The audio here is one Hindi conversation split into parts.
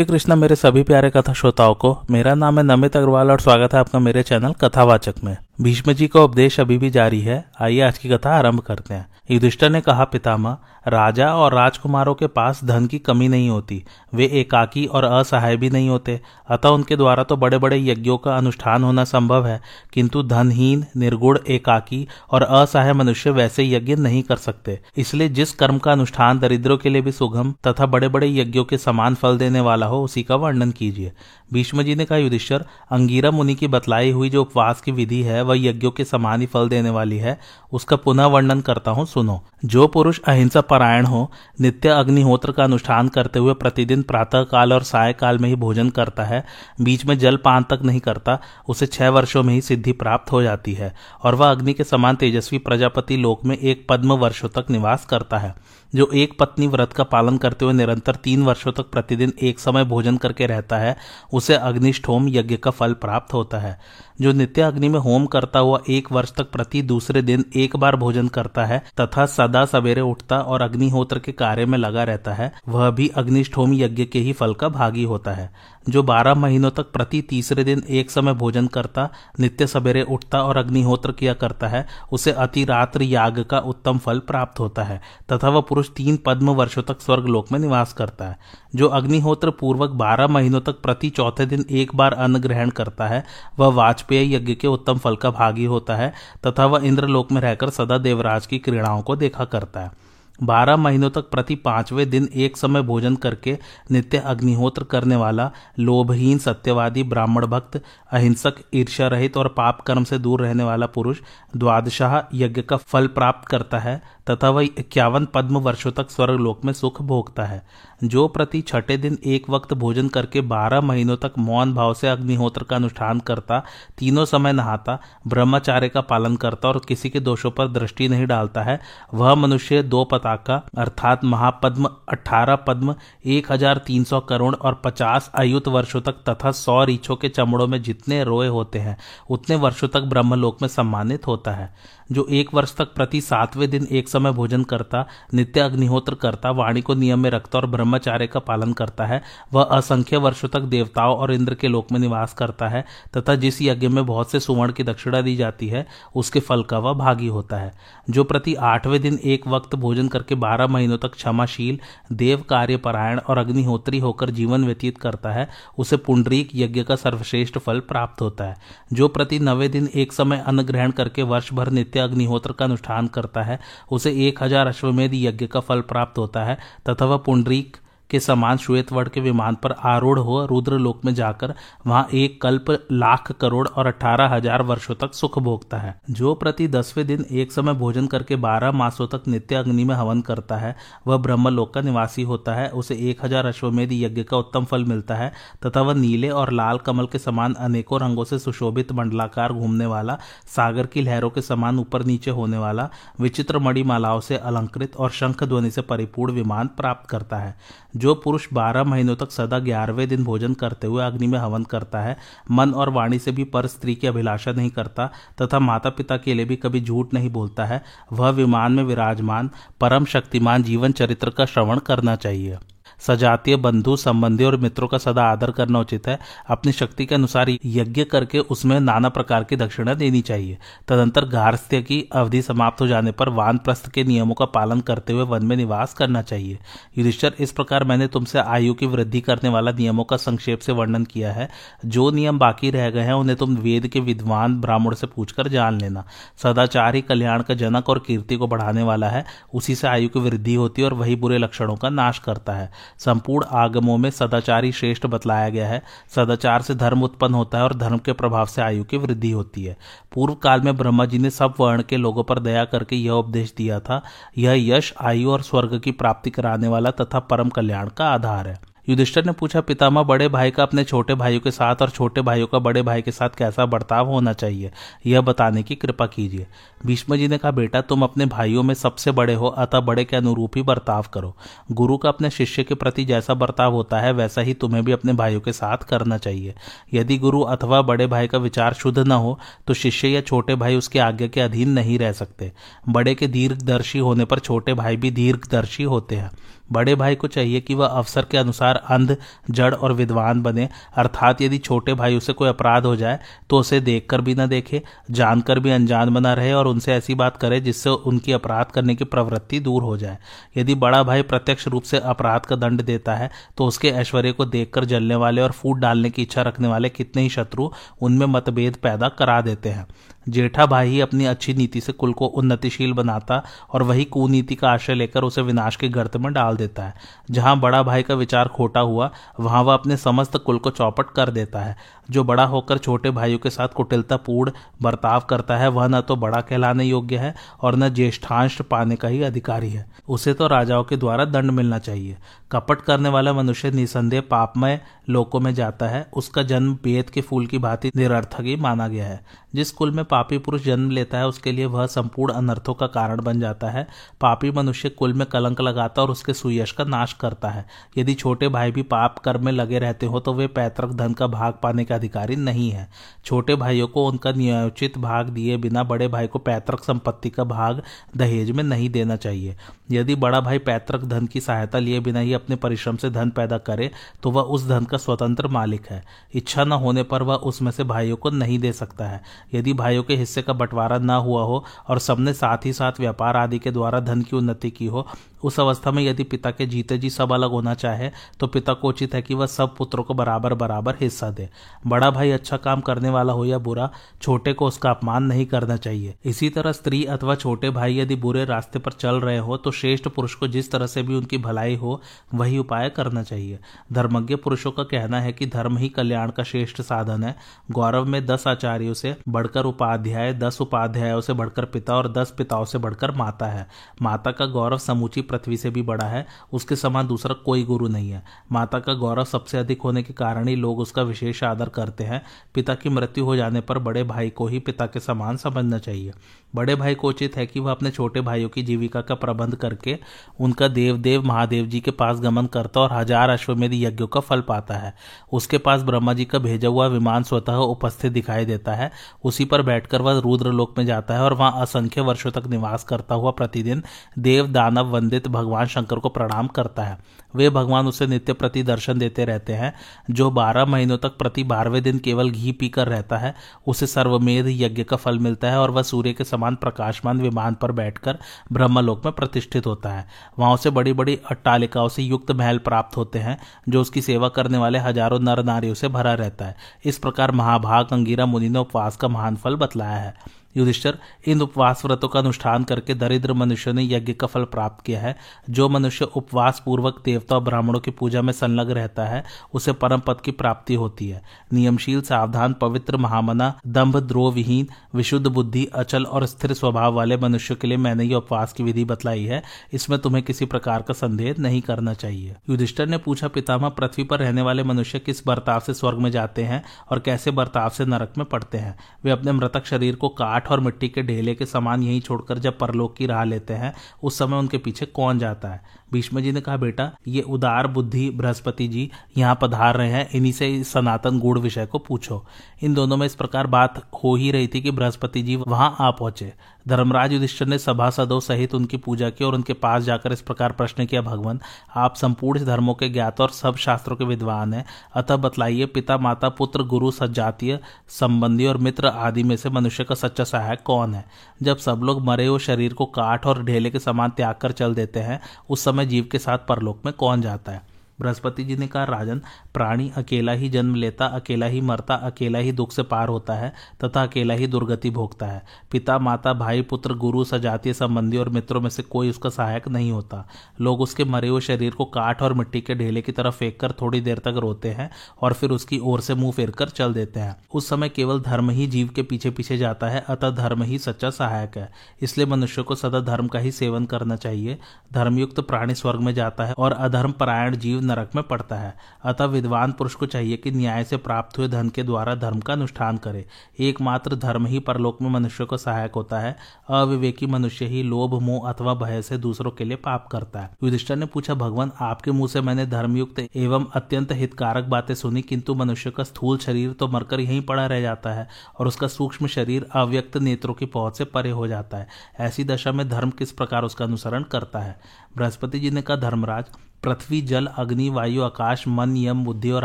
श्री कृष्णा मेरे सभी प्यारे कथा श्रोताओं को मेरा नाम है नमित अग्रवाल और स्वागत है आपका मेरे चैनल कथावाचक में। भीष्म जी का उपदेश अभी भी जारी है। आइए आज की कथा आरंभ करते हैं। युधिष्ठर ने कहा, पितामह, राजा और राजकुमारों के पास धन की कमी नहीं होती। वे एकाकी और असहाय भी नहीं होते। अतः उनके द्वारा तो बड़े बड़े यज्ञों का अनुष्ठान होना संभव है, किंतु धनहीन, निर्गुण, एकाकी और असहाय मनुष्य वैसे यज्ञ नहीं कर सकते। इसलिए जिस कर्म का अनुष्ठान दरिद्रों के लिए भी सुगम तथा बड़े बड़े यज्ञों के समान फल देने वाला हो, उसी का वर्णन कीजिए। भीष्म जी ने कहा, युधिष्ठर, अंगीरा मुनि की बतलाई हुई जो उपवास की विधि है वह यज्ञों के समान ही फल देने वाली है, उसका पुनः वर्णन करता हूँ, सुनो। जो पुरुष अहिंसा परायण हो, नित्य अग्निहोत्र का अनुष्ठान करते हुए प्रतिदिन प्रातः काल और साय काल में ही भोजन करता है, बीच में जल पान तक नहीं करता, उसे छह वर्षों में ही सिद्धि प्राप्त हो जाती है, और वह अग्नि के समान तेजस्वी प्रजापति लोक में एक पद्म वर्षों तक निवास करता है। जो एक पत्नी व्रत का पालन करते हुए निरंतर तीन वर्षों तक प्रतिदिन एक समय भोजन करके रहता है, उसे अग्निष्ठोम यज्ञ का फल प्राप्त होता है। जो नित्य अग्नि में होम करता हुआ एक वर्ष तक प्रति दूसरे दिन एक बार भोजन करता है, तथा सदा सवेरे उठता और अग्निहोत्र के कार्य में लगा रहता है, वह भी अग्निष्ठोम यज्ञ के ही फल का भागी होता है। जो बारह महीनों तक प्रति तीसरे दिन एक समय भोजन करता, नित्य सवेरे उठता और अग्निहोत्र किया करता है, उसे अति रात्र याग का उत्तम फल प्राप्त होता है, तथा वह पुरुष तीन पद्म वर्षों तक स्वर्ग लोक में निवास करता है। जो अग्निहोत्र पूर्वक बारह महीनों तक प्रति चौथे दिन एक बार अन्न ग्रहण करता है, वह वाजपेयी यज्ञ के उत्तम फल का भागी होता है, तथा वह इंद्रलोक में रहकर सदा देवराज की क्रीड़ाओं को देखा करता है। बारह महीनों तक प्रति पाँचवें दिन एक समय भोजन करके नित्य अग्निहोत्र करने वाला लोभहीन, सत्यवादी, ब्राह्मण भक्त, अहिंसक, ईर्ष्या रहित और पाप कर्म से दूर रहने वाला पुरुष द्वादशाह यज्ञ का फल प्राप्त करता है। तथा वह इक्यावन पद्म वर्षों तक स्वर्ग लोक में सुख भोगता है। जो प्रति छठे दिन एक वक्त भोजन करके बारह महीनों तक मौन भाव से अग्निहोत्र का अनुष्ठान करता, तीनों समय नहाता, ब्रह्मचार्य का पालन करता और किसी के दोषों पर दृष्टि नहीं डालता है, वह मनुष्य दो पताका, अर्थात महापद्म अठारह पद्म, एक हज़ार तीन सौ करोड़ और पचास आयुत वर्षों तक तथा सौ रीछों के चमड़ों में जितने रोए होते हैं, उतने वर्षों तक ब्रह्मलोक में सम्मानित होता है। जो एक वर्ष तक प्रति सातवें दिन एक भोजन करता, नित्य अग्निहोत्र करता, वाणी को नियम में रखता और ब्रह्मचार्य का पालन करता है। वह असंख्य वर्षों तक देवताओं और इंद्र के लोक में निवास करता है तथा जिस यज्ञ में बहुत से सुवर्ण की दक्षिणा दी जाती है, उसके फल का वह भागी होता है। जो प्रति आठवें दिन एक वक्त भोजन करके बारह महीनों तक क्षमाशील, देव कार्य परायण और अग्निहोत्री होकर जीवन व्यतीत करता है, उसे पुंडरीक यज्ञ का सर्वश्रेष्ठ फल प्राप्त होता है। जो प्रति नवे दिन एक समय अन्न ग्रहण करके वर्ष भर नित्य अग्निहोत्र का अनुष्ठान करता है उसे एक हज़ार अश्वमेध यज्ञ का फल प्राप्त होता है। तथा वह पुंडरीक के समान श्वेत वर्ण के विमान पर आरूढ़ हो रुद्र लोक में जाकर वहाँ एक कल्प लाख करोड़ और अठारह हज़ार वर्षों तक सुख भोगता है, जो प्रति दसवें दिन एक समय भोजन करके बारह मासों तक नित्य अग्नि में हवन करता है। वह ब्रह्मलोक का निवासी होता है, उसे एक हज़ार अश्वमेध यज्ञ का उत्तम फल मिलता है, तथा वह नीले और लाल कमल के समान अनेकों रंगों से सुशोभित मंडलाकार घूमने वाला, सागर की लहरों के समान ऊपर नीचे होने वाला, विचित्र मणिमालाओं से अलंकृत और शंख ध्वनि से परिपूर्ण विमान प्राप्त करता है। जो पुरुष बारह महीनों तक सदा ग्यारहवें दिन भोजन करते हुए अग्नि में हवन करता है, मन और वाणी से भी पर स्त्री की अभिलाषा नहीं करता तथा माता पिता के लिए भी कभी झूठ नहीं बोलता है, वह विमान में विराजमान, परम शक्तिमान जीवन चरित्र का श्रवण करना चाहिए। सजातीय बंधु, संबंधी और मित्रों का सदा आदर करना उचित है। अपनी शक्ति के अनुसार यज्ञ करके उसमें नाना प्रकार की दक्षिणा देनी चाहिए। तदंतर गार्हस्थ्य की अवधि समाप्त हो जाने पर वानप्रस्थ के नियमों का पालन करते हुए वन में निवास करना चाहिए। युधिष्ठर, इस प्रकार मैंने तुमसे आयु की वृद्धि करने वाला नियमों का संक्षेप से वर्णन किया है। जो नियम बाकी रह गए हैं, उन्हें तुम वेद के विद्वान ब्राह्मण से पूछकर जान लेना। सदाचार ही कल्याण का जनक और कीर्ति को बढ़ाने वाला है, उसी से आयु की वृद्धि होती है और वही बुरे लक्षणों का नाश करता है। संपूर्ण आगमों में सदाचारी श्रेष्ठ बतलाया गया है। सदाचार से धर्म उत्पन्न होता है और धर्म के प्रभाव से आयु की वृद्धि होती है। पूर्व काल में ब्रह्मा जी ने सब वर्ण के लोगों पर दया करके यह उपदेश दिया था, यह यश, आयु और स्वर्ग की प्राप्ति कराने वाला तथा परम कल्याण का आधार है। युधिष्ठर ने पूछा, पितामह, बड़े भाई का अपने छोटे भाइयों के साथ और छोटे भाइयों का बड़े भाई के साथ कैसा बर्ताव होना चाहिए? यह बताने की कृपा कीजिए। भीष्म जी ने कहा, बेटा, तुम अपने भाइयों में सबसे बड़े हो, अतः बड़े के अनुरूप ही बर्ताव करो। गुरु का अपने शिष्य के प्रति जैसा बर्ताव होता है, वैसा ही तुम्हें भी अपने भाइयों के साथ करना चाहिए। यदि गुरु अथवा बड़े भाई का विचार शुद्ध न हो तो शिष्य या छोटे भाई उसके आज्ञा के अधीन नहीं रह सकते। बड़े के दीर्घदर्शी होने पर छोटे भाई भी दीर्घदर्शी होते हैं। बड़े भाई को चाहिए कि वह अवसर के अनुसार अंध, जड़ और विद्वान बने। अर्थात यदि छोटे भाई उसे कोई अपराध हो जाए तो उसे देखकर भी न देखे, जानकर भी अनजान बना रहे और उनसे ऐसी बात करे जिससे उनकी अपराध करने की प्रवृत्ति दूर हो जाए। यदि बड़ा भाई प्रत्यक्ष रूप से अपराध का दंड देता है तो उसके ऐश्वर्य को देखकर जलने वाले और फूट डालने की इच्छा रखने वाले कितने ही शत्रु उनमें मतभेद पैदा करा देते हैं। जेठा भाई ही अपनी अच्छी नीति से कुल को उन्नतिशील बनाता और वही कुनीति का आश्रय लेकर उसे विनाश के गर्त में डाल देता है। जहाँ बड़ा भाई का विचार खोटा हुआ, वहाँ वह अपने समस्त कुल को चौपट कर देता है। जो बड़ा होकर छोटे भाइयों के साथ कुटिलतापूर्ण बर्ताव करता है, वह न तो बड़ा कहलाने योग्य है और न ज्येष्ठांश पाने का ही अधिकारी है। उसे तो राजाओं के द्वारा दंड मिलना चाहिए। कपट करने वाला मनुष्य निसंदेह पापमय लोकों में जाता है। उसका जन्म बेत के फूल की भांति निरर्थक ही माना गया है। जिस कुल में पापी पुरुष जन्म लेता है, उसके लिए वह संपूर्ण अनर्थों का कारण बन जाता है। पापी मनुष्य कुल में कलंक लगाता और उसके सुयश का नाश करता है। यदि छोटे भाई भी पाप कर्म में लगे रहते हो तो वे पैतृक धन का भाग पाने का अधिकारी नहीं है। छोटे भाइयों को उनका नियोचित भाग दिए बिना बड़े भाई को पैतृक संपत्ति का भाग दहेज में नहीं देना चाहिए। यदि बड़ा भाई पैतृक धन की सहायता लिए बिना ही अपने परिश्रम से धन पैदा करे तो वह उस धन का स्वतंत्र मालिक है। इच्छा न होने पर वह उसमें से भाइयों को नहीं दे सकता है। यदि भाइयों के हिस्से का बंटवारा न हुआ हो और सबने साथ ही साथ व्यापार आदि के द्वारा धन की उन्नति की हो उस अवस्था में यदि पिता के जीते जी सब अलग होना चाहे तो पिता को उचित है कि वह सब पुत्रों को बराबर बराबर हिस्सा दे। बड़ा भाई अच्छा काम करने वाला हो या बुरा, छोटे को उसका अपमान नहीं करना चाहिए। इसी तरह स्त्री अथवा छोटे भाई यदि बुरे रास्ते पर चल रहे हो तो श्रेष्ठ पुरुष को जिस तरह से भी उनकी भलाई हो, वही उपाय करना चाहिए। धर्मज्ञ पुरुषों का कहना है कि धर्म ही कल्याण का श्रेष्ठ साधन है। गौरव में दस आचार्यों से बढ़कर उपाध्याय, दस उपाध्यायों से बढ़कर पिता और दस पिताओं से बढ़कर माता है। माता का गौरव समूची पृथ्वी से भी बड़ा है, उसके समान दूसरा कोई गुरु नहीं है। माता का गौरव सबसे अधिक होने के कारण ही लोग उसका विशेष आदर करते हैं। पिता की मृत्यु हो जाने पर बड़े भाई को ही पिता के समान समझना चाहिए। बड़े भाई को उचित है कि वह अपने छोटे भाइयों की जीविका का प्रबंध करके उनका देवदेव महादेव जी के पास गमन करता और हज़ार अश्वमेध यज्ञों का फल पाता है। उसके पास ब्रह्मा जी का भेजा हुआ विमान स्वतः उपस्थित दिखाई देता है। उसी पर बैठकर वह रुद्रलोक में जाता है और वहाँ असंख्य वर्षों तक निवास करता हुआ प्रतिदिन देव दानव वंदित भगवान शंकर को प्रणाम करता है। वे भगवान उसे नित्य प्रति दर्शन देते रहते हैं, जो बारह महीनों तक प्रति बारहवें दिन केवल घी पीकर रहता है, उसे सर्वमेध यज्ञ का फल मिलता है और वह सूर्य के समान प्रकाशमान विमान पर बैठकर ब्रह्मलोक में प्रतिष्ठित होता है। वहाँ उसे बड़ी बड़ी अट्टालिकाओं से युक्त महल प्राप्त होते हैं, जो उसकी सेवा करने वाले हज़ारों नर नारियों से भरा रहता है। इस प्रकार महाभाग, अंगीरा, मुनि ने उपवास का महान फल बतलाया है। युधिष्ठर, इन उपवास व्रतों का अनुष्ठान करके दरिद्र मनुष्यों ने यज्ञ का फल प्राप्त किया है। जो मनुष्य उपवास पूर्वक देवता और ब्राह्मणों की पूजा में संलग्न रहता है, उसे परम पद की प्राप्ति होती है। नियमशील, सावधान, पवित्र, महामना दम्भ द्रोह विहीन विशुद्ध बुद्धि, अचल और स्थिर स्वभाव वाले मनुष्य के लिए मैंने ये उपवास की विधि बतलाई है। इसमें तुम्हें किसी प्रकार का संदेह नहीं करना चाहिए। युधिष्ठर ने पूछा, पितामह, पृथ्वी पर रहने वाले मनुष्य किस बर्ताव से स्वर्ग में जाते हैं और कैसे बर्ताव से नरक में पड़ते हैं? वे अपने मृतक शरीर को काट काठ और मिट्टी के ढेले के समान यहीं छोड़कर जब परलोक की राह लेते हैं, उस समय उनके पीछे कौन जाता है? भीष्म जी ने कहा, बेटा, ये उदार बुद्धि बृहस्पति जी यहाँ पधार रहे हैं, इन्हीं से सनातन गुड़ विषय को पूछो। इन दोनों में इस प्रकार बात हो ही रही थी कि बृहस्पति जी वहाँ आ पहुँचे। धर्मराज युधिष्ठर ने सभासदों सहित उनकी पूजा की और उनके पास जाकर इस प्रकार प्रश्न किया, भगवान, आप संपूर्ण धर्मों के ज्ञात और सब शास्त्रों के विद्वान हैं। अतः बतलाइए, पिता, माता, पुत्र, गुरु सजातीय संबंधी और मित्र आदि में से मनुष्य का सच्चा सहायक कौन है? जब सब लोग मरे हुए शरीर को काठ और ढेले के समान त्याग कर चल देते हैं, उस समय जीव के साथ परलोक में कौन जाता है? बृहस्पति जी ने कहा, राजन, प्राणी अकेला ही जन्म लेता, अकेला ही मरता, अकेला ही दुख से पार होता है, तथा अकेला ही दुर्गति भोगता है। पिता, माता, भाई, पुत्र, गुरु, सजातीय संबंधी और मित्रों में से कोई उसका सहायक नहीं होता। लोग उसके मरे हुए शरीर को काठ और मिट्टी के ढेले की तरफ़ फेंक कर थोड़ी देर तक रोते हैं और फिर उसकी ओर से मुँह फेर कर चल देते हैं। उस समय केवल धर्म ही जीव के पीछे पीछे जाता है, अतः धर्म ही सच्चा सहायक है। इसलिए मनुष्य को सदा धर्म का ही सेवन करना चाहिए। धर्मयुक्त प्राणी स्वर्ग में जाता है और अधर्म परायण जीव नरक में पड़ता है। अतः विद्वान पुरुष को चाहिए कि न्याय से प्राप्त हुए धन के द्वारा धर्म का अनुष्ठान करे। एकमात्र धर्म ही परलोक में मनुष्य को सहायक होता है। अविवेकी मनुष्य ही लोभ, मोह अथवा भय से दूसरों के लिए पाप करता है। युधिष्ठर ने पूछा, भगवान, आपके मुँह से मैंने धर्मयुक्त एवं अत्यंत हितकारक बातें सुनी, किंतु मनुष्य का स्थूल शरीर तो मरकर यहीं पड़ा रह जाता है और उसका सूक्ष्म शरीर अव्यक्त नेत्रों की पहुँच से परे हो जाता है। ऐसी दशा में धर्म किस प्रकार उसका अनुसरण करता है? बृहस्पति जी ने कहा, धर्मराज पृथ्वी जल अग्नि वायु आकाश मन यम बुद्धि और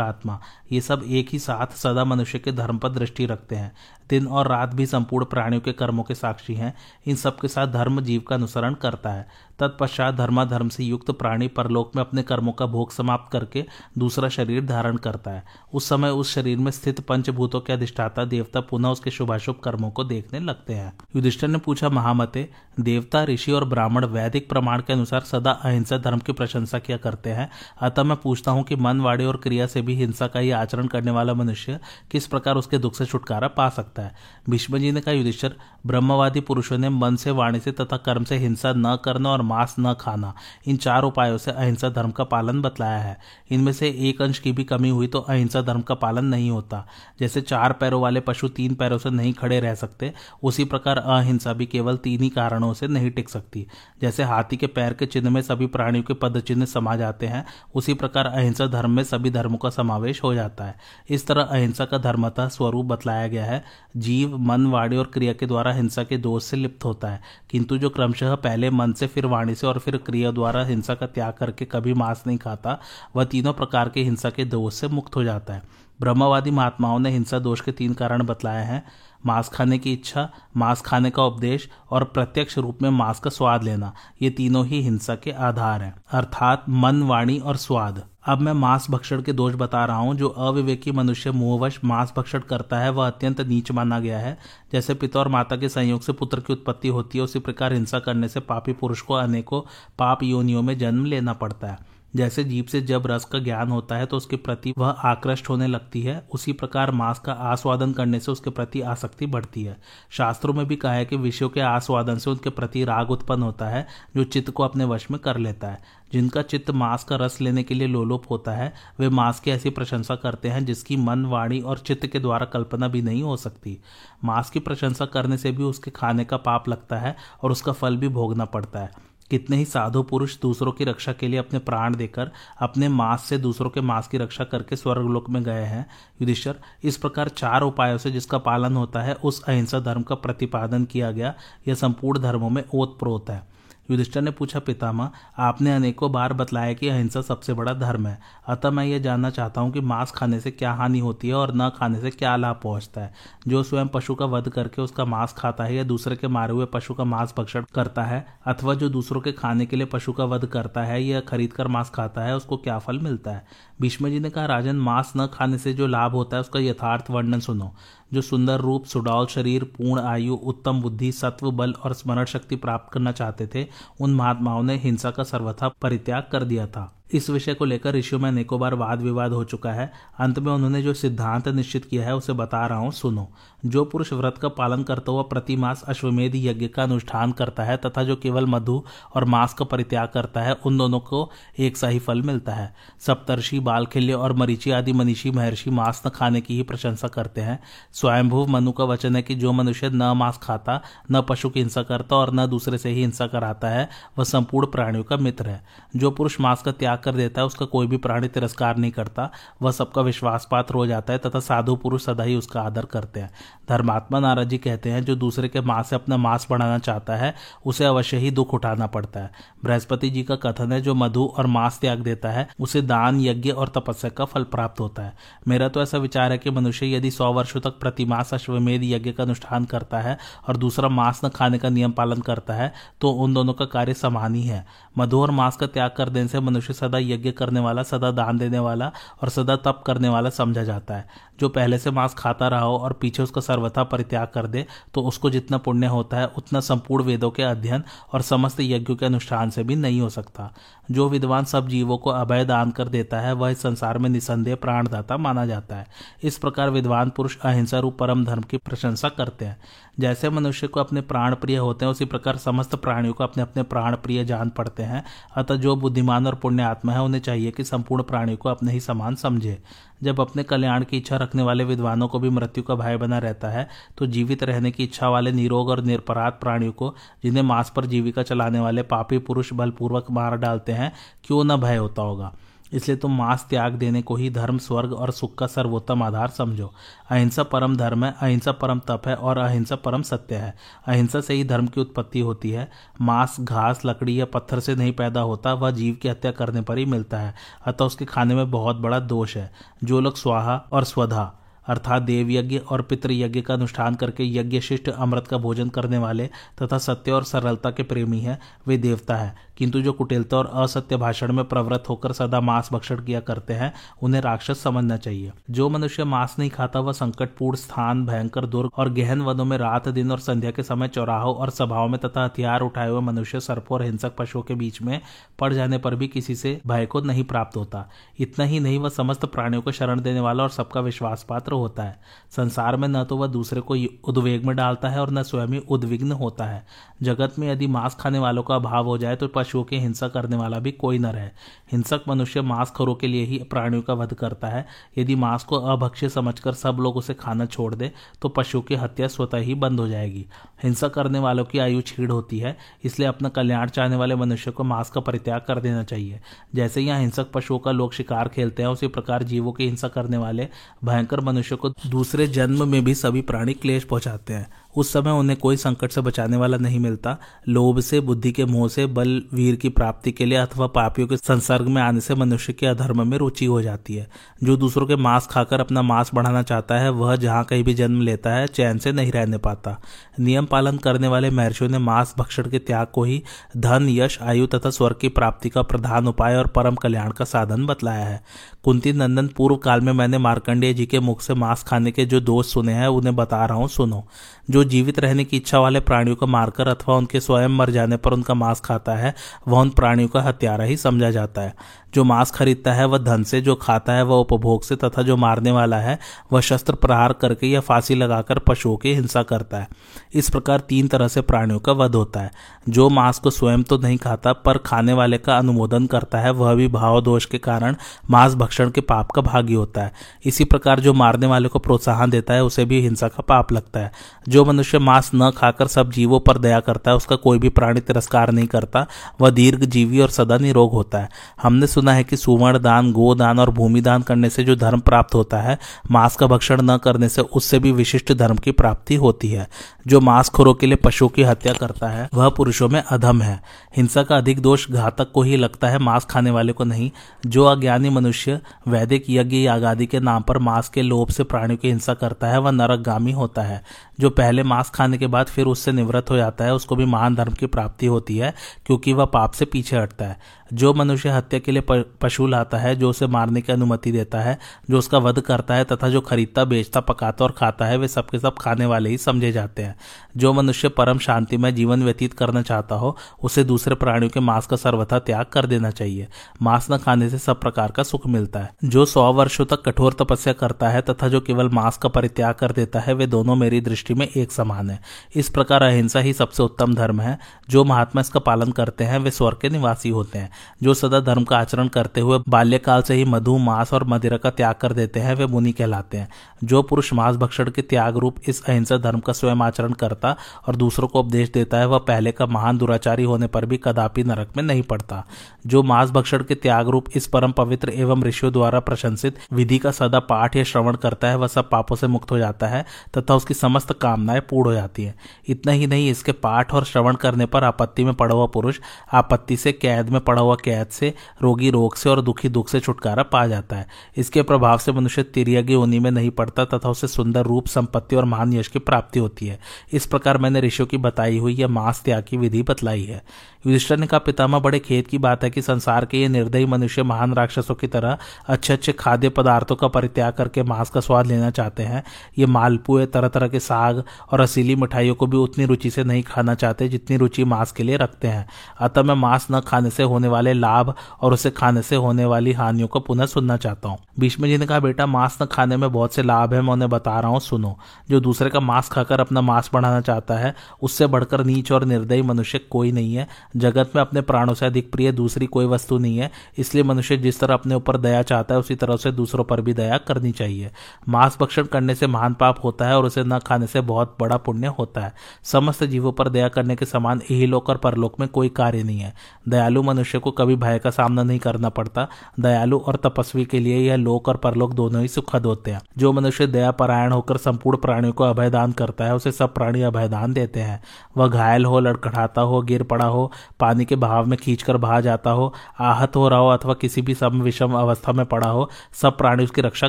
आत्मा। ये सब एक ही साथ सदा मनुष्य के धर्म पर दृष्टि रखते हैं। दिन और रात भी संपूर्ण प्राणियों के कर्मों के साक्षी हैं। इन सब के साथ धर्म जीव का अनुसरण करता है। तत्पश्चात धर्माधर्म से युक्त प्राणी परलोक में अपने कर्मों का भोग समाप्त करके दूसरा शरीर धारण करता है। उस समय उस शरीर में स्थित पंचभूतों के अधिष्ठाता देवता पुनः उसके शुभाशुभ कर्मों को देखने लगते हैं। युधिष्ठर ने पूछा, महामते, देवता, ऋषि और ब्राह्मण वैदिक प्रमाण के अनुसार सदा अहिंसा धर्म की प्रशंसा किया करते हैं? अतः मैं पूछता हूँ कि मन वाणी और क्रिया से भी हिंसा का ही आचरण करने वाला मनुष्य किस प्रकार उसके दुख से छुटकारा पा सकता है? भीष्म जी ने कहा, युधिष्ठर, ब्रह्मवादी पुरुषों ने मन से, वाणी से तथा कर्म से हिंसा न करना और मांस न खाना, इन चार उपायों से अहिंसा धर्म का पालन बतलाया है। इनमें से एक अंश की भी कमी हुई तो अहिंसा धर्म का पालन नहीं होता। जैसे चार पैरों वाले पशु तीन पैरों से नहीं खड़े रह सकते, उसी प्रकार अहिंसा भी केवल तीन ही कारणों से नहीं टिक सकती। जैसे हाथी के पैर के चिन्ह में सभी प्राणियों के पद चिन्ह समा जाते हैं, उसी प्रकार अहिंसा धर्म में सभी धर्मों का समावेश हो जाता है। इस तरह अहिंसा का धर्मतः स्वरूप बतलाया गया है। जीव, मन, वाणी और क्रिया के द्वारा हिंसा के दोष से लिप्त होता है। किंतु जो क्रमशः पहले मन से, फिर वाणी से और फिर क्रिया द्वारा हिंसा का त्याग करके कभी मांस नहीं खाता, वह तीनों प्रकार के हिंसा के दोष से मुक्त हो जाता है। ब्रह्मवादी महात्माओं ने हिंसा दोष के तीन कारण बतलाए हैं। मांस खाने की इच्छा, मांस खाने का उपदेश और प्रत्यक्ष रूप में मांस का स्वाद लेना, ये तीनों ही हिंसा के आधार हैं। अर्थात मन, वाणी और स्वाद। अब मैं मांस भक्षण के दोष बता रहा हूँ। जो अविवेकी मनुष्य मोहवश मांस भक्षण करता है, वह अत्यंत नीच माना गया है। जैसे पिता और माता के संयोग से पुत्र की उत्पत्ति होती है, उसी प्रकार हिंसा करने से पापी पुरुष को अनेकों पाप योनियों में जन्म लेना पड़ता है। जैसे जीव से जब रस का ज्ञान होता है तो उसके प्रति वह आकृष्ट होने लगती है। उसी प्रकार मांस का आस्वादन करने से उसके प्रति आसक्ति बढ़ती है। शास्त्रों में भी कहा है कि विषयों के आस्वादन से उनके प्रति राग उत्पन्न होता है, जो चित्त को अपने वश में कर लेता है। जिनका चित्त मांस का रस लेने के लिए लोलोप होता है, वे मांस की ऐसी प्रशंसा करते हैं, जिसकी मन, वाणी और चित्त के द्वारा कल्पना भी नहीं हो सकती। मांस की प्रशंसा करने से भी उसके खाने का पाप लगता है और उसका फल भी भोगना पड़ता है। कितने ही साधु पुरुष दूसरों की रक्षा के लिए अपने प्राण देकर, अपने मांस से दूसरों के मांस की रक्षा करके स्वर्गलोक में गए हैं। युधिष्ठर, इस प्रकार चार उपायों से जिसका पालन होता है, उस अहिंसा धर्म का प्रतिपादन किया गया। यह संपूर्ण धर्मों में ओतप्रोत है। युधिष्ठर ने पूछा, पितामह, आपने अनेकों बार बतलाया कि अहिंसा सबसे बड़ा धर्म है। अतः मैं ये जानना चाहता हूँ कि मांस खाने से क्या हानि होती है और न खाने से क्या लाभ पहुँचता है। जो स्वयं पशु का वध करके उसका मांस खाता है या दूसरे के मारे हुए पशु का मांस भक्षण करता है, अथवा जो दूसरों के खाने के लिए पशु का वध करता है या खरीद कर मांस खाता है, उसको क्या फल मिलता है? भीष्म जी ने कहा, राजन, मांस न खाने से जो लाभ होता है, उसका यथार्थ वर्णन सुनो। जो सुंदर रूप, सुडौल शरीर, पूर्ण आयु, उत्तम बुद्धि, सत्व, बल और स्मरण शक्ति प्राप्त करना चाहते थे, उन महात्माओं ने हिंसा का सर्वथा परित्याग कर दिया था। इस विषय को लेकर ऋषियों में अनेकों बार वाद विवाद हो चुका है। अंत में उन्होंने जो सिद्धांत निश्चित किया है, उसे बता रहा हूँ, सुनो। जो पुरुष व्रत का पालन करता हुआ प्रति मास अश्वमेध यज्ञ का अनुष्ठान करता है, तथा जो केवल मधु और मांस का परित्याग करता है, उन दोनों को एक सा ही फल मिलता है। सप्तर्षि, बालखिल्य और मरीची आदि मनीषी महर्षि मांस न खाने की ही प्रशंसा करते हैं। स्वयंभू मनु का वचन है कि जो मनुष्य न मांस खाता, न पशु की हिंसा करता और न दूसरे से ही हिंसा कराता है, वह संपूर्ण प्राणियों का मित्र है। जो पुरुष मांस का त्याग कर देता है, उसका कोई भी प्राणी तिरस्कार नहीं करता, वह सबका विश्वास पात्र हो जाता है, तथा साधु पुरुष सदा ही उसका आदर करते हैं। धर्मात्मा नारद जी कहते हैं, जो दूसरे के मांस से अपना मांस बढ़ाना चाहता है, उसे अवश्य ही दुख उठाना पड़ता है। बृहस्पति जी का कथन है, जो मधु और मांस त्याग देता है, उसे दान, यज्ञ और तपस्या का फल प्राप्त होता है। मेरा तो ऐसा विचार है कि मनुष्य यदि सौ वर्षों तक प्रतिमास अश्वमेध यज्ञ का अनुष्ठान करता है, और दूसरा मांस न खाने का नियम पालन करता है तो उन दोनों का कार्य समान ही है। मधु और मांस का त्याग कर देने से मनुष्य सदा यज्ञ करने वाला, सदा दान देने वाला और सदा तप करने वाला समझा जाता है। जो पहले से मांस खाता रहा हो और पीछे उसका सर्वथा परित्याग कर दे तो उसको जितना पुण्य होता है, उतना संपूर्ण वेदों के अध्ययन और समस्त यज्ञों के अनुष्ठान से भी नहीं हो सकता। जो विद्वान सब जीवों को अभय दान कर देता है, वह संसार में निसंदेह प्राणदाता माना जाता है। इस प्रकार विद्वान पुरुष अहिंसा रूप परम धर्म की प्रशंसा करते हैं। जैसे मनुष्य को अपने प्राण प्रिय होते हैं, उसी प्रकार समस्त प्राणियों को अपने अपने प्राण प्रिय जान पड़ते हैं। अतः जो बुद्धिमान और पुण्य आत्मा है, उन्हें चाहिए कि संपूर्ण प्राणियों को अपने ही समान समझे। जब अपने कल्याण की इच्छा रखने वाले विद्वानों को भी मृत्यु का भय बना रहता है तो जीवित रहने की इच्छा वाले निरोग और निरपराध प्राणियों को, जिन्हें मांस पर जीविका चलाने वाले पापी पुरुष बलपूर्वक मार डालते हैं, क्यों न भय होता होगा? इसलिए तुम मांस त्याग देने को ही धर्म, स्वर्ग और सुख का सर्वोत्तम आधार समझो। अहिंसा परम धर्म है, अहिंसा परम तप है और अहिंसा परम सत्य है। अहिंसा से ही धर्म की उत्पत्ति होती है। मांस, घास, लकड़ी या पत्थर से नहीं पैदा होता, वह जीव की हत्या करने पर ही मिलता है। अतः उसके खाने में बहुत बड़ा दोष है। जो लोग स्वाहा और स्वधा अर्थात देव यज्ञ और पितृ यज्ञ का अनुष्ठान करके यज्ञ शिष्ट अमृत का भोजन करने वाले तथा सत्य और सरलता के प्रेमी हैं, वे देवता है। किंतु जो कुटिलता और असत्य भाषण में प्रवृत्त होकर सदा मांस भक्षण किया करते हैं, उन्हें राक्षस समझना चाहिए। जो मनुष्य मांस नहीं खाता, वह संकटपूर्ण स्थान, भयंकर दुर्ग और गहन वनों में रात दिन और संध्या के समय चौराहों और सभाओं में तथा हथियार उठाए हुए मनुष्य, सर्पों और हिंसक पशुओं के बीच में पड़ जाने पर भी किसी से भय को नहीं प्राप्त होता। इतना ही नहीं, वह समस्त प्राणियों को शरण देने वाला और सबका विश्वास पात्र होता है। संसार में न तो वह दूसरे को उद्वेग में डालता है और न स्वयं ही उद्विग्न होता है। जगत में यदि मांस खाने वालों का अभाव हो जाए तो पशुओं की हिंसा करने वाला भी कोई न रहे। हिंसक मनुष्य मांस खरों के लिए ही प्राणियों का वध करता है। यदि मांस को अभक्ष्य समझकर सब लोग उसे खाना छोड़ दे तो पशुओं की हत्या स्वतः ही बंद हो जाएगी। हिंसा करने वालों की आयु छीड़ होती है, इसलिए अपना कल्याण चाहने वाले मनुष्य को मांस का परित्याग कर देना चाहिए। जैसे यहाँ हिंसक पशुओं का लोग शिकार खेलते हैं, उसी प्रकार जीवों की हिंसा करने वाले भयंकर मनुष्य को दूसरे जन्म में भी सभी प्राणी क्लेश पहुंचाते हैं। उस समय उन्हें कोई संकट से बचाने वाला नहीं मिलता। लोभ से, बुद्धि के मोह से, बल, वीर की प्राप्ति के लिए अथवा पापियों के संसर्ग में आने से मनुष्य के अधर्म में रुचि हो जाती है। जो दूसरों के मांस खाकर अपना मांस बढ़ाना चाहता है, वह जहाँ कहीं भी जन्म लेता है, चैन से नहीं रहने पाता। नियम पालन करने वाले महर्षियों ने मांस भक्षण के त्याग को ही धन, यश, आयु तथा स्वर्ग की प्राप्ति का प्रधान उपाय और परम कल्याण का साधन बतलाया है। कुंती नंदन, पूर्व काल में मैंने मार्कंडेय जी के मुख से मांस खाने के जो दोष सुने हैं, उन्हें बता रहा हूँ, सुनो। जो जीवित रहने की इच्छा वाले प्राणियों को मारकर अथवा उनके स्वयं मर जाने पर उनका मांस खाता है, वह उन प्राणियों का हत्यारा ही समझा जाता है। जो मांस खरीदता है, वह धन से जो खाता है, वह उपभोग से तथा जो मारने वाला है, वह शस्त्र प्रहार करके या फांसी लगाकर पशुओं की हिंसा करता है। इस प्रकार तीन तरह से प्राणियों का वध होता है। जो मांस को स्वयं तो नहीं खाता, पर खाने वाले का अनुमोदन करता है, वह भी भाव दोष के कारण मांस भक्षण के पाप का भागी होता है। इसी प्रकार जो मारने वाले को प्रोत्साहन देता है, उसे भी हिंसा का पाप लगता है। जो मनुष्य मांस न खाकर सब जीवों पर दया करता है, उसका कोई भी प्राणी तिरस्कार नहीं करता, वह दीर्घ जीवी और सदा निरोग होता है। हमने सुना है कि सुवर्ण दान गोदान और भूमि दान करने से जो धर्म प्राप्त होता है, मांस का भक्षण न करने से उससे भी विशिष्ट धर्म की प्राप्ति होती है। जो मांस खोरों के लिए पशुओं की हत्या करता है, वह पुरुषों में अधम है। हिंसा का अधिक दोष घातक को ही लगता है, मांस खाने वाले को नहीं। जो अज्ञानी मनुष्य, वैदिक, यज्ञ यागादि के नाम पर मांस के लोभ से प्राणियों की हिंसा करता है, वह नरकगामी होता है। जो पहले मांस खाने के बाद फिर उससे निवृत्त हो जाता है, उसको भी महान धर्म की प्राप्ति होती है, क्योंकि वह पाप से पीछे हटता है। जो मनुष्य हत्या के लिए पशु लाता है, जो उसे मारने की अनुमति देता है, जो उसका वध करता है तथा जो खरीदता, बेचता, पकाता और खाता है, वे सबके सब खाने वाले ही समझे जाते हैं। जो मनुष्य परम शांति में जीवन व्यतीत करना चाहता हो, उसे दूसरे प्राणियों के मांस का सर्वथा त्याग कर देना चाहिए। मांस न खाने से सब प्रकार का सुख मिलता है। जो सौ वर्षों तक कठोर तपस्या करता है तथा जो केवल मांस का परित्याग कर देता है, वे दोनों मेरी दृष्टि में एक समान है। इस प्रकार अहिंसा ही सबसे उत्तम धर्म है। जो महात्मा इसका पालन करते हैं, वे स्वर्ग के निवासी होते हैं। जो सदा धर्म का आचरण करते हुए बाल्यकाल से ही मधु, मांस और मदिरा का त्याग कर देते हैं, वे मुनि कहलाते हैं। जो पुरुष मांस भक्षण के त्याग रूप इस अहिंसा धर्म का स्वयं आचरण करता और दूसरों को उपदेश देता है, वह पहले का महान दुराचारी होने पर भी कदापि नरक में नहीं पड़ता। जो मांस भक्षण के त्याग रूप इस परम पवित्र एवं ऋषियों द्वारा प्रशंसित विधि का सदा पाठ या श्रवण करता है, वह सब पापों से मुक्त हो जाता है, तथा उसकी समस्त कामनाएँ पूर्ण हो जाती है। इतना ही नहीं, इसके पाठ और श्रवण करने पर आपत्ति में पड़ा हुआ पुरुष आपत्ति से, कैद में पड़ा हुआ कैद से, रोगी रोग से और दुखी दुख से छुटकारा पा जाता है। इसके प्रभाव से मनुष्य तिरगी उन्हीं में नहीं पड़ता तथा उसे सुंदर रूप, संपत्ति और महान यश की प्राप्ति होती है। इस प्रकार मैंने ऋषियों की बताई हुई यह मांस त्याग की विधि बतलाई है। युधिष्ठर ने कहा, पितामह, बड़े खेत की बात है कि संसार के ये निर्दयी मनुष्य महान राक्षसों की तरह अच्छे अच्छे खाद्य पदार्थों का परित्याग करके मांस का स्वाद लेना चाहते हैं। ये मालपुए तरह तरह के साग और असीली मिठाइयों को भी उतनी रुचि से नहीं खाना चाहते जितनी रुचि मांस के लिए रखते हैं। अतः मैं मांस न खाने से होने वाले लाभ और उसे खाने से होने वाली हानियों को पुनः सुनना चाहता हूँ। भीष्म जी ने कहा, बेटा, मांस न खाने में बहुत से लाभ है, मैं उन्हें बता रहा हूँ, सुनो। जो दूसरे का मांस खाकर अपना मांस बढ़ाना चाहता है, उससे बढ़कर नीच और निर्दयी मनुष्य कोई नहीं है। जगत में अपने प्राणों से अधिक प्रिय दूसरी कोई वस्तु नहीं है, इसलिए मनुष्य जिस तरह अपने ऊपर दया चाहता है, उसी तरह से दूसरों पर भी दया करनी चाहिए। मांस भक्षण करने से महान पाप होता है और उसे न खाने से बहुत बड़ा पुण्य होता है। समस्त जीवों पर दया करने के समान यही लोक और परलोक में कोई कार्य नहीं है। दयालु मनुष्य को कभी भय का सामना नहीं करना पड़ता। दयालु और तपस्वी के लिए यह लोक और परलोक दोनों ही सुखद होते हैं। जो मनुष्य दया परायण होकर संपूर्ण प्राणियों को अभयदान करता है, उसे सब प्राणी अभयदान देते हैं। वह घायल हो, लड़खड़ाता हो, गिर पड़ा हो, पानी के बहाव में खींचकर बहा जाता हो, आहत हो रहा हो अथवा किसी भी सम विषम अवस्था में पड़ा हो, सब प्राणी उसकी रक्षा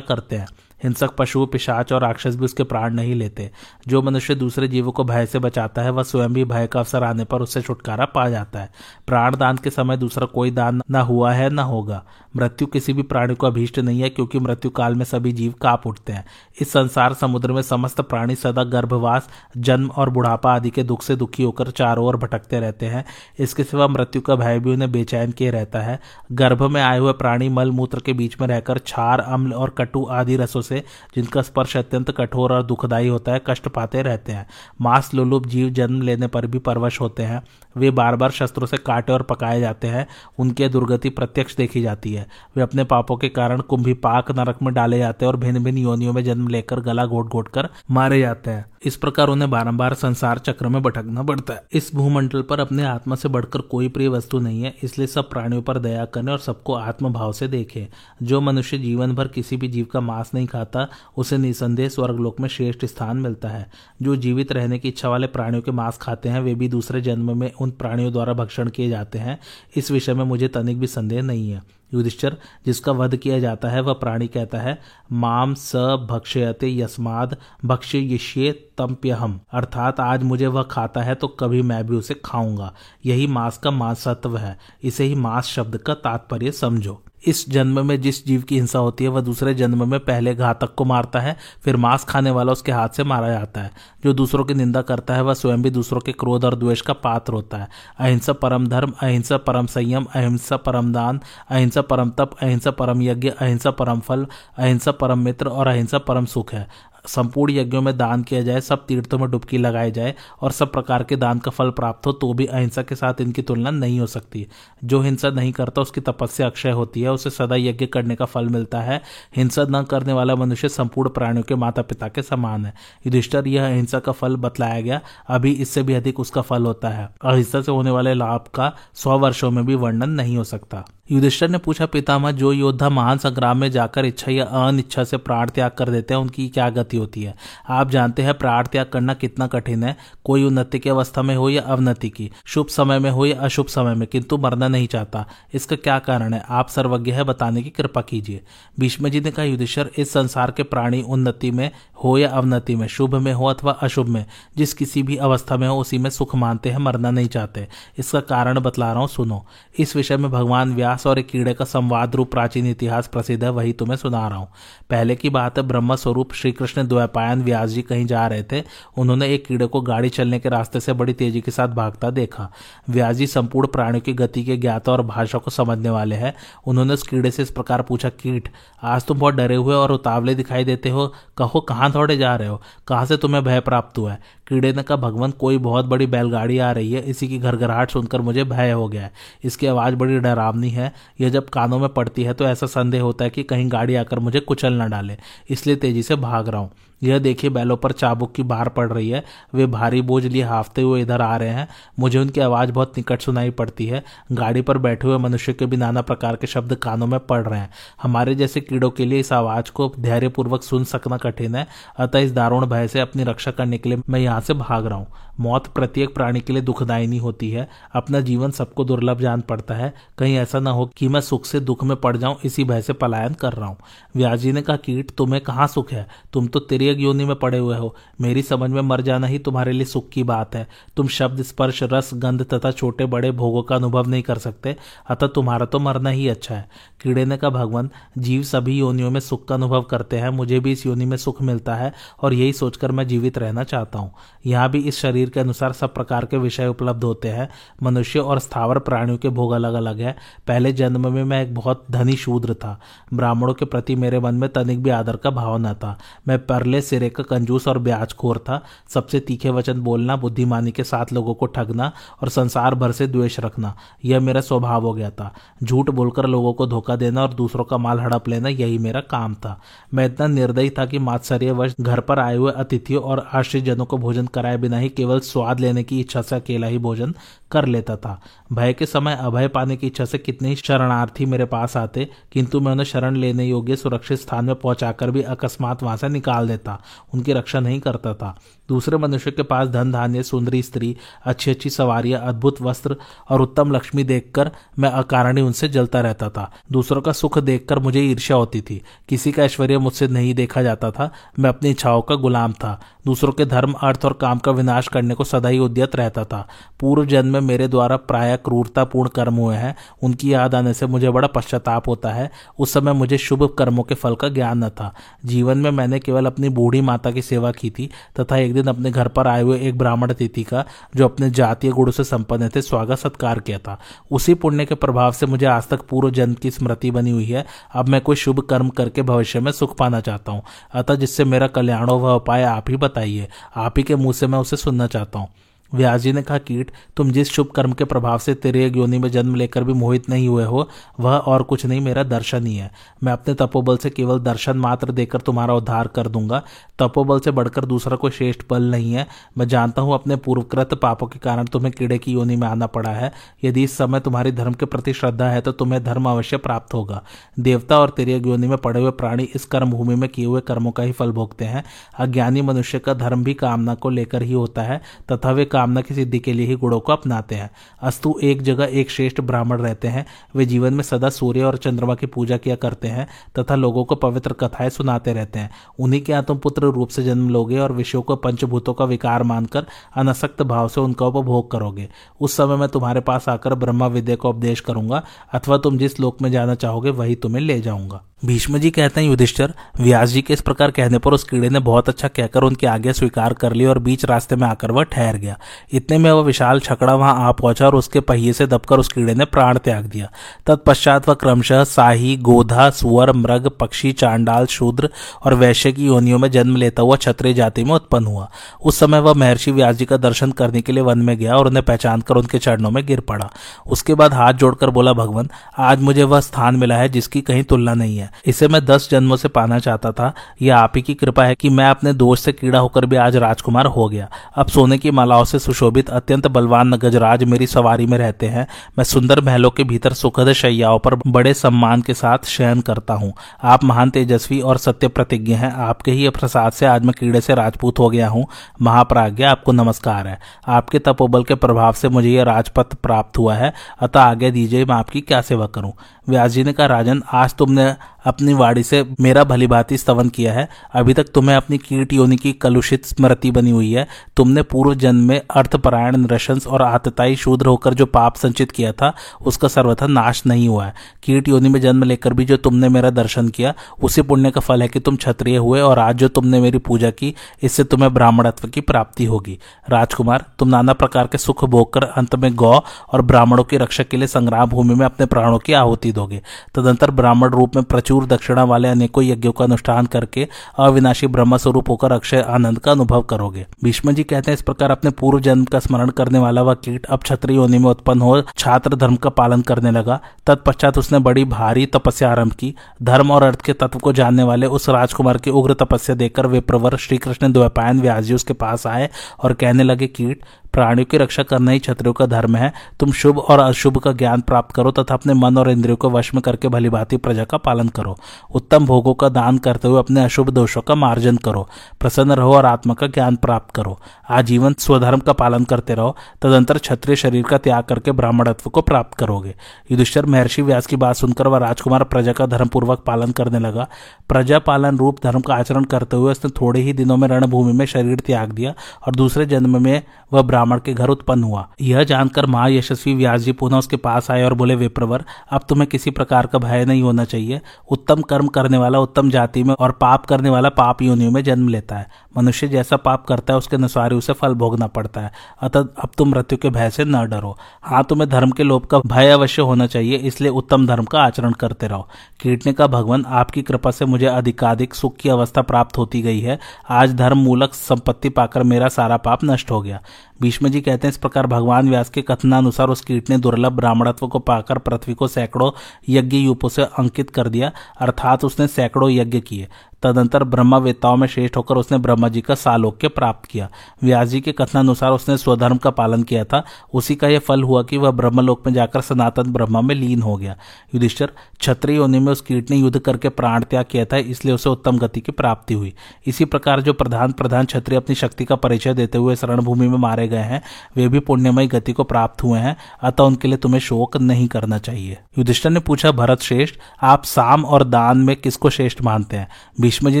करते हैं। हिंसक पशु, पिशाच और राक्षस भी उसके प्राण नहीं लेते। जो मनुष्य दूसरे जीवों को भय से बचाता है, वह स्वयं भी भय का अवसर आने पर उससे छुटकारा पा जाता है। प्राण दान के समय दूसरा कोई दान न हुआ है, न होगा। मृत्यु किसी भी प्राणी को अभीष्ट नहीं है, क्योंकि मृत्यु काल में सभी जीव काप उठते हैं। इस संसार समुद्र में समस्त प्राणी सदा गर्भवास, जन्म और बुढ़ापा आदि के दुख से दुखी होकर चारों ओर भटकते रहते हैं। इसके सिवा मृत्यु का भय भी उन्हें बेचैन किए रहता है। गर्भ में आए हुए प्राणी मल मूत्र के बीच में रहकर छार अम्ल और कटु आदि रसों से, जिनका स्पर्श अत्यंत कठोर और दुखदायी होता है, कष्ट पाते रहते हैं। मांस, लोलुप जीव जन्म लेने पर भी परवश होते हैं। वे बार बार शस्त्रों से काटे और पकाए जाते हैं, उनकी दुर्गति प्रत्यक्ष देखी जाती है। वे अपने पापों के कारण कुंभी पाक नरक में डाले जाते हैं और भिन्न भिन्न योनियों में जन्म लेकर गला घोट घोट कर मारे जाते हैं। इस प्रकार उन्हें बारंबार संसार चक्र में भटकना पड़ता है। इस भूमंडल पर अपने आत्मा से बढ़कर कोई प्रिय वस्तु नहीं है, इसलिए सब प्राणियों पर दया करने और सबको आत्म भाव से देखे। जो मनुष्य जीवन भर किसी भी जीव का मांस नहीं खाता, उसे निसंदेह स्वर्गलोक में श्रेष्ठ स्थान मिलता है। जो जीवित रहने की इच्छा वाले प्राणियों के मांस खाते हैं, वे भी दूसरे जन्म में उन प्राणियों द्वारा भक्षण किए जाते हैं। इस विषय में मुझे तनिक भी संदेह नहीं है। युधिष्ठर, जिसका वध किया जाता है, वह प्राणी कहता है, माम स भक्षयते यस्माद भक्ष्य तम्प्यहम। अर्थात आज मुझे वह खाता है तो कभी मैं भी उसे खाऊँगा। यही मांस का मांसत्व है। इसे ही मांस शब्द का तात्पर्य समझो। इस जन्म में जिस जीव की हिंसा होती है, वह दूसरे जन्म में पहले घातक को मारता है, फिर मांस खाने वाला उसके हाथ से मारा जाता है। जो दूसरों की निंदा करता है, वह स्वयं भी दूसरों के क्रोध और द्वेष का पात्र होता है। अहिंसा परम धर्म, अहिंसा परम संयम, अहिंसा परम दान, अहिंसा परम तप, अहिंसा परम यज्ञ, अहिंसा परम फल, अहिंसा परम मित्र और अहिंसा परम सुख है। संपूर्ण यज्ञों में दान किया जाए, सब तीर्थों में डुबकी लगाई जाए और सब प्रकार के दान का फल प्राप्त हो तो भी अहिंसा के साथ इनकी तुलना नहीं हो सकती। जो हिंसा नहीं करता, उसकी तपस्या अक्षय होती है, उसे सदा यज्ञ करने का फल मिलता है। हिंसा न करने वाला मनुष्य संपूर्ण प्राणियों के माता पिता के समान है। युधिष्ठर, यह अहिंसा का फल बतलाया गया, अभी इससे भी अधिक उसका फल होता है। अहिंसा से होने वाले लाभ का सौ वर्षों में भी वर्णन नहीं हो सकता। युधिष्ठर ने पूछा, पितामह, जो योद्धा महान संग्राम में जाकर इच्छा या अनिच्छा से प्राण त्याग कर देते हैं, उनकी क्या गति होती है? आप जानते हैं, प्राण त्याग करना कितना कठिन है। कोई उन्नति की अवस्था में हो या अवनति की, शुभ समय में हो या अशुभ समय में, किंतु मरना नहीं चाहता। इसका क्या कारण है? आप सर्वज्ञ है, बताने की कृपा कीजिए। भीष्म जी ने कहा, युधिष्ठर, इस संसार के प्राणी उन्नति में हो या अवनति में, शुभ में हो अथवा अशुभ में, जिस किसी भी अवस्था में हो, उसी में सुख मानते हैं, मरना नहीं चाहते। इसका कारण बतला रहा हूँ, सुनो। इस विषय में भगवान व्यास व्यास और एक कीड़े का संवाद रूप प्राचीन इतिहास प्रसिद्ध है, वही तुम्हें सुना रहा हूँ। पहले की बात है ब्रह्म स्वरूप श्री कृष्ण द्वैपायन व्यास जी कहीं जा रहे थे, उन्होंने एक कीड़े को गाड़ी चलने के रास्ते से बड़ी तेज़ी के साथ भागता देखा। व्यास जी संपूर्ण प्राणियों की गति के ज्ञाता और भाषा को समझने वाले हैं। उन्होंने उस कीड़े से इस प्रकार पूछा, कीट, आज तुम बहुत डरे हुए और उतावले दिखाई देते हो। कहो, कहाँ दौड़े जा रहे हो? कहाँ से तुम्हें भय प्राप्त हुआ है कीड़े ने कहा, भगवान, कोई बहुत बड़ी बैलगाड़ी आ रही है। इसी की घर घरघराहट सुनकर मुझे भय हो गया है। इसकी आवाज़ बड़ी डरावनी है। यह जब कानों में पड़ती है तो ऐसा संदेह होता है कि कहीं गाड़ी आकर मुझे कुचल न डाले, इसलिए तेज़ी से भाग रहा हूँ। यह देखिए, बैलों पर चाबुक की बाहर पड़ रही है। वे भारी बोझ लिए हाफते हुए इधर आ रहे हैं। मुझे उनकी आवाज़ बहुत निकट सुनाई पड़ती है। गाड़ी पर बैठे हुए मनुष्य के भी नाना प्रकार के शब्द कानों में पड़ रहे हैं। हमारे जैसे कीड़ों के लिए इस आवाज़ को धैर्यपूर्वक सुन सकना कठिन है। अतः इस दारुण भय से अपनी रक्षा करने के लिए मैं यहाँ से भाग रहा हूँ। मौत प्रत्येक प्राणी के लिए दुखदायिनी होती है। अपना जीवन सबको दुर्लभ जान पड़ता है। कहीं ऐसा ना हो कि मैं सुख से दुख में पड़ जाऊँ, इसी भय से पलायन कर रहा हूँ। व्यास जी ने कहा, कीट, तुम्हें कहाँ सुख है? तुम तो तिरक योनि में पड़े हुए हो। मेरी समझ में मर जाना ही तुम्हारे लिए सुख की बात है। तुम शब्द, स्पर्श, रस, गंध तथा छोटे बड़े भोगों का अनुभव नहीं कर सकते। अतः तुम्हारा तो मरना ही अच्छा है। कीड़े ने कहा, भगवान, जीव सभी योनियों में सुख का अनुभव करते हैं। मुझे भी इस योनि में सुख मिलता है और यही सोचकर मैं जीवित रहना चाहता हूँ। यहाँ भी इस शरीर के अनुसार सब प्रकार के विषय उपलब्ध होते हैं। मनुष्य और स्थावर प्राणियों के भोग अलग अलग है। पहले जन्म में मैं एक बहुत धनी शूद्र था। ब्राह्मणों के प्रति मेरे मन में तनिक भी आदर का भाव न था। मैं परले सिरे का कंजूस और ब्याजखोर था। सबसे तीखे वचन बोलना, बुद्धिमानी के साथ लोगों को ठगना और संसार भर से द्वेष रखना, यह मेरा स्वभाव हो गया था। झूठ बोलकर लोगों को धोखा देना और दूसरों का माल हड़प लेना, यही मेरा काम था। मैं इतना निर्दयी था कि मात्सर्य वर्ष घर पर आए हुए अतिथियों और आश्रित जनों को भोजन कराए बिना ही केवल स्वाद लेने की इच्छा से अकेला ही भोजन कर लेता था। भय के समय अभय पाने की इच्छा से कितने ही शरणार्थी मेरे पास आते, किंतु मैं उन्हें शरण लेने योग्य सुरक्षित स्थान में पहुंचाकर भी अकस्मात वहाँ से निकाल देता, उनकी रक्षा नहीं करता था। दूसरे मनुष्य के पास धन धान्य सुंदरी स्त्री अच्छी अच्छी सवारियाँ, अद्भुत वस्त्र और उत्तम लक्ष्मी देखकर मैं अकारणी उनसे जलता रहता था। दूसरों का सुख देखकर मुझे ईर्ष्या होती थी। किसी का ऐश्वर्य मुझसे नहीं देखा जाता था, मैं अपनी इच्छाओं का गुलाम था। दूसरों के धर्म, अर्थ और काम का विनाश करने को सदा ही उद्यत रहता था। पूर्व जन्म में मेरे द्वारा प्राय क्रूरतापूर्ण कर्म हुए हैं। उनकी याद आने से मुझे बड़ा पश्चाताप होता है। उस समय मुझे शुभ कर्मों के फल का ज्ञान न था। जीवन में मैंने केवल अपनी बूढ़ी माता की सेवा की थी तथा एक दिन अपने घर पर आए हुए एक ब्राह्मण अतिथि का, जो अपने जातीय गुणों से संपन्न थे, स्वागत सत्कार किया था। उसी पुण्य के प्रभाव से मुझे आज तक पूर्व जन्म की स्मृति बनी हुई है। अब मैं कोई शुभ कर्म करके भविष्य में सुख पाना चाहता हूँ। अतः जिससे मेरा कल्याण हो, वह उपाय आप ही बताइए। आप ही के मुँह से मैं उसे सुनना चाहता हूँ। व्यास जी ने कहा, कीट, तुम जिस शुभ कर्म के प्रभाव से तेरे योनि में जन्म लेकर भी मोहित नहीं हुए हो, वह और कुछ नहीं, मेरा दर्शन ही। है मैं अपने तपोबल से केवल दर्शन मात्र देकर तुम्हारा उद्धार कर दूँगा। तपोबल से बढ़कर दूसरा कोई श्रेष्ठ बल नहीं है। मैं जानता हूँ, अपने पूर्वकृत पापों के कारण तुम्हें कीड़े की योनि में आना पड़ा है। यदि इस समय तुम्हारी धर्म के प्रति श्रद्धा है तो तुम्हें धर्म अवश्य प्राप्त होगा। देवता और तेरे योनि में पड़े हुए प्राणी इस कर्म भूमि में किए हुए कर्मों का ही फल भोगते हैं। अज्ञानी मनुष्य का धर्म भी कामना को लेकर ही होता है, तथा वे कामना की सिद्धि के लिए ही गुणों को अपनाते हैं। अस्तु एक जगह एक श्रेष्ठ ब्राह्मण रहते हैं। वे जीवन में सदा सूर्य और चंद्रमा की पूजा किया करते हैं तथा लोगों को पवित्र कथाएँ सुनाते रहते हैं। उन्हीं के तुम पुत्र रूप से जन्म लोगे और विषयों को पंचभूतों का विकार मानकर अनसक्त भाव से उनका उपभोग करोगे। उस समय मैं तुम्हारे पास आकर ब्रह्मा विद्या का उपदेश करूँगा अथवा तुम जिस लोक में जाना चाहोगे वही तुम्हें ले जाऊँगा। भीष्म जी कहते हैं, युधिष्ठर, व्यास जी के इस प्रकार कहने पर उस कीड़े ने बहुत अच्छा कहकर उनकी आज्ञा स्वीकार कर ली और बीच रास्ते में आकर वह ठहर गया। इतने में वह विशाल छकड़ा वहाँ आ पहुँचा और उसके पहिए से दबकर उस कीड़े ने प्राण त्याग दिया। तत्पश्चात वह क्रमशः शाही गोधा, सुअर, मृग, पक्षी, चांडाल, शूद्र और वैश्य की योनियों में जन्म लेता हुआ क्षत्रिय जाति में उत्पन्न हुआ। उस समय वह महर्षि व्यास जी का दर्शन करने के लिए वन में गया और उन्हें पहचान कर उनके चरणों में गिर पड़ा। उसके बाद हाथ जोड़कर बोला, भगवान, आज मुझे वह स्थान मिला है जिसकी कहीं तुलना नहीं है। इसे मैं दस जन्मों से पाना चाहता था। यह आप ही की कृपा है कि मैं अपने दोष से कीड़ा होकर भी आज राजकुमार हो गया। अब सोने की मालाओं से सुशोभित अत्यंत बलवान गजराज मेरी सवारी में रहते हैं। मैं सुंदर महलों के भीतर सुखद शैयाओं पर बड़े सम्मान के साथ शयन करता हूँ। आप महान तेजस्वी और सत्य प्रतिज्ञ हैं। आपके ही प्रसाद से आज मैं कीड़े से राजपूत हो गया हूँ। महाप्राज्ञा, आपको नमस्कार है। आपके तपोबल के प्रभाव से मुझे यह राजपथ प्राप्त हुआ है। अतः आगे दीजिए, मैं आपकी क्या सेवा करूँ? व्यास जी ने कहा, राजन, आज तुमने अपनी वाणी से मेरा भली भांति स्तवन किया है। अभी तक तुम्हें अपनी कीट योनि की कलुषित स्मृति बनी हुई है। तुमने पूर्व जन्म में अर्थपरायण, नृशंस और आतताई शूद्र होकर जो पाप संचित किया था, उसका सर्वथा नाश नहीं हुआ है। कीट योनि में जन्म लेकर भी जो तुमने मेरा दर्शन किया, उसी पुण्य का फल है कि तुम क्षत्रिय हुए और आज जो तुमने मेरी पूजा की, इससे तुम्हें ब्राह्मणत्व की प्राप्ति होगी। राजकुमार, तुम नाना प्रकार के सुख भोग कर अंत में गौ और ब्राह्मणों की रक्षा के लिए संग्राम भूमि में अपने प्राणों की आहुति दोगे। तदंतर ब्राह्मण रूप में प्रचुर प्रचुर दक्षिणा वाले अनेकों यज्ञों का अनुष्ठान करके अविनाशी ब्रह्म स्वरूप होकर अक्षय आनंद का अनुभव करोगे। भीष्म जी कहते हैं, इस प्रकार अपने पूर्व जन्म का स्मरण करने वाला वह कीट अब क्षत्रिय होने में उत्पन्न हो छात्र धर्म का पालन करने लगा। तत्पश्चात उसने बड़ी भारी तपस्या आरंभ की। धर्म और अर्थ के तत्व को जानने वाले उस राजकुमार की उग्र तपस्या देखकर वे प्रवर श्री कृष्ण द्वैपायन व्यास जी उसके पास आए और कहने लगे, कीट प्राणियों की रक्षा करना ही क्षत्रियों का धर्म है। तुम शुभ और अशुभ का ज्ञान प्राप्त करो तथा अपने मन और इंद्रियों को वश में करके भली भांति प्रजा का पालन करो। उत्तम भोगों का दान करते हुए अपने अशुभ दोषों का मार्जन करो। प्रसन्न रहो और आत्मा का ज्ञान प्राप्त करो। आजीवन स्वधर्म का पालन करते रहो। तदंतर क्षत्रिय शरीर का त्याग करके ब्राह्मणत्व को प्राप्त करोगे। युधिष्ठर महर्षि व्यास की बात सुनकर वह राजकुमार प्रजा का धर्म पूर्वक पालन करने लगा। प्रजा पालन रूप धर्म का आचरण करते हुए उसने थोड़े ही दिनों में रणभूमि में शरीर त्याग दिया और दूसरे जन्म में वह ब्राह्मण ब्राह्मण के घर उत्पन्न हुआ। यह जानकर महायशस्वी व्यास जी पुनः उसके पास आए और बोले, विप्रवर, अब तुम्हें किसी प्रकार का भय नहीं होना चाहिए। उत्तम कर्म करने वाला उत्तम जाति में और पाप करने वाला पाप योनियों में जन्म लेता है। मनुष्य जैसा पाप करता है, उसके अनुसार उसे फल भोगना पड़ता है। अतः अब तुम मृत्यु के भय से न डरो। हाँ तुम्हें धर्म के लोभ का भय अवश्य होना चाहिए, इसलिए उत्तम धर्म का आचरण करते रहो। कीट ने कहा भगवान, आपकी कृपा से मुझे अधिकाधिक सुख की अवस्था प्राप्त होती गई है। आज धर्म मूलक संपत्ति पाकर मेरा सारा पाप नष्ट हो गया। भीष्म जी कहते हैं, इस प्रकार भगवान व्यास के कथनानुसार उस कीट ने दुर्लभ ब्राह्मणत्व को पाकर पृथ्वी को सैकड़ों यज्ञ यूपों से अंकित कर दिया, अर्थात उसने सैकड़ों यज्ञ किए। तदंतर ब्रह्मवेत्ताओं में श्रेष्ठ होकर उसने ब्रह्मा जी का सालोक्य प्राप्त किया। व्यास जी के कथनानुसार उसने स्वधर्म का पालन किया था। उसी का यह फल हुआ कि वह ब्रह्मलोक में जाकर सनातन ब्रह्मा में लीन हो गया। युधिष्ठर क्षत्रिय योनि में उस कीट ने युद्ध करके प्राण त्याग किया था, इसलिए उसे उत्तम गति की प्राप्ति हुई। इसी प्रकार जो प्रधान प्रधान क्षत्रिय अपनी शक्ति का परिचय देते हुए शरणभूमि में मारे गए हैं, वे भी पुण्यमयी गति को प्राप्त हुए हैं, अतः उनके लिए तुम्हें शोक नहीं करना चाहिए। युधिष्ठर ने पूछा, भरत श्रेष्ठ, आप साम और दान में किसको श्रेष्ठ मानते हैं? भीष्म जी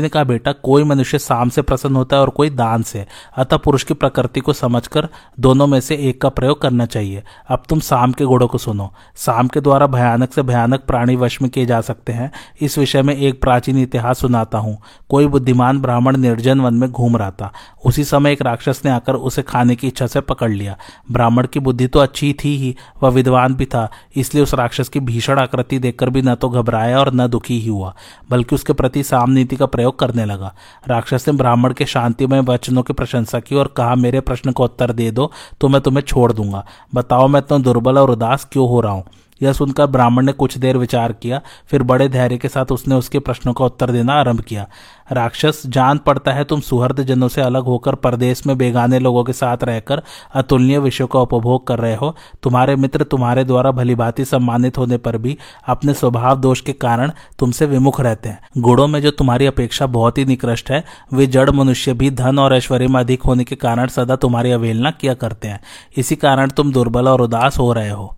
ने कहा, बेटा, कोई मनुष्य साम से प्रसन्न होता है और कोई दान से। अतः पुरुष की प्रकृति को समझकर दोनों में से एक का प्रयोग करना चाहिए। अब तुम साम के गुणों को सुनो। साम के द्वारा भयानक से भयानक प्राणी वश में किए जा सकते हैं। इस विषय में एक प्राचीन इतिहास सुनाता हूँ। कोई बुद्धिमान ब्राह्मण निर्जन वन में घूम रहा था। उसी समय एक राक्षस ने आकर उसे खाने की इच्छा से पकड़ लिया। ब्राह्मण की बुद्धि तो अच्छी थी ही, वह विद्वान भी था, इसलिए उस राक्षस की भीषण आकृति देखकर भी न तो घबराया और न दुखी ही हुआ, बल्कि उसके प्रति साम नीति का प्रयोग करने लगा। राक्षस ने ब्राह्मण के शांतिमय वचनों की प्रशंसा की और कहा, मेरे प्रश्न को उत्तर दे दो तो मैं तुम्हें छोड़ दूँगा। बताओ मैं इतना दुर्बल और उदास क्यों हो रहा हूँ? यह सुनकर ब्राह्मण ने कुछ देर विचार किया, फिर बड़े धैर्य के साथ उसने उसके प्रश्नों का उत्तर देना आरंभ किया। राक्षस, जान पड़ता है तुम सुहृद जनों से अलग होकर परदेश में बेगाने लोगों के साथ रहकर अतुलनीय विषयों का उपभोग कर रहे हो। तुम्हारे मित्र तुम्हारे द्वारा भली भांति सम्मानित होने पर भी अपने स्वभाव दोष के कारण तुमसे विमुख रहते हैं। गुणों में जो तुम्हारी अपेक्षा बहुत ही निकृष्ट है, वे जड़ मनुष्य भी धन और ऐश्वर्य में अधिक होने के कारण सदा तुम्हारी अवहेलना किया करते हैं। इसी कारण तुम दुर्बल और उदास हो रहे हो।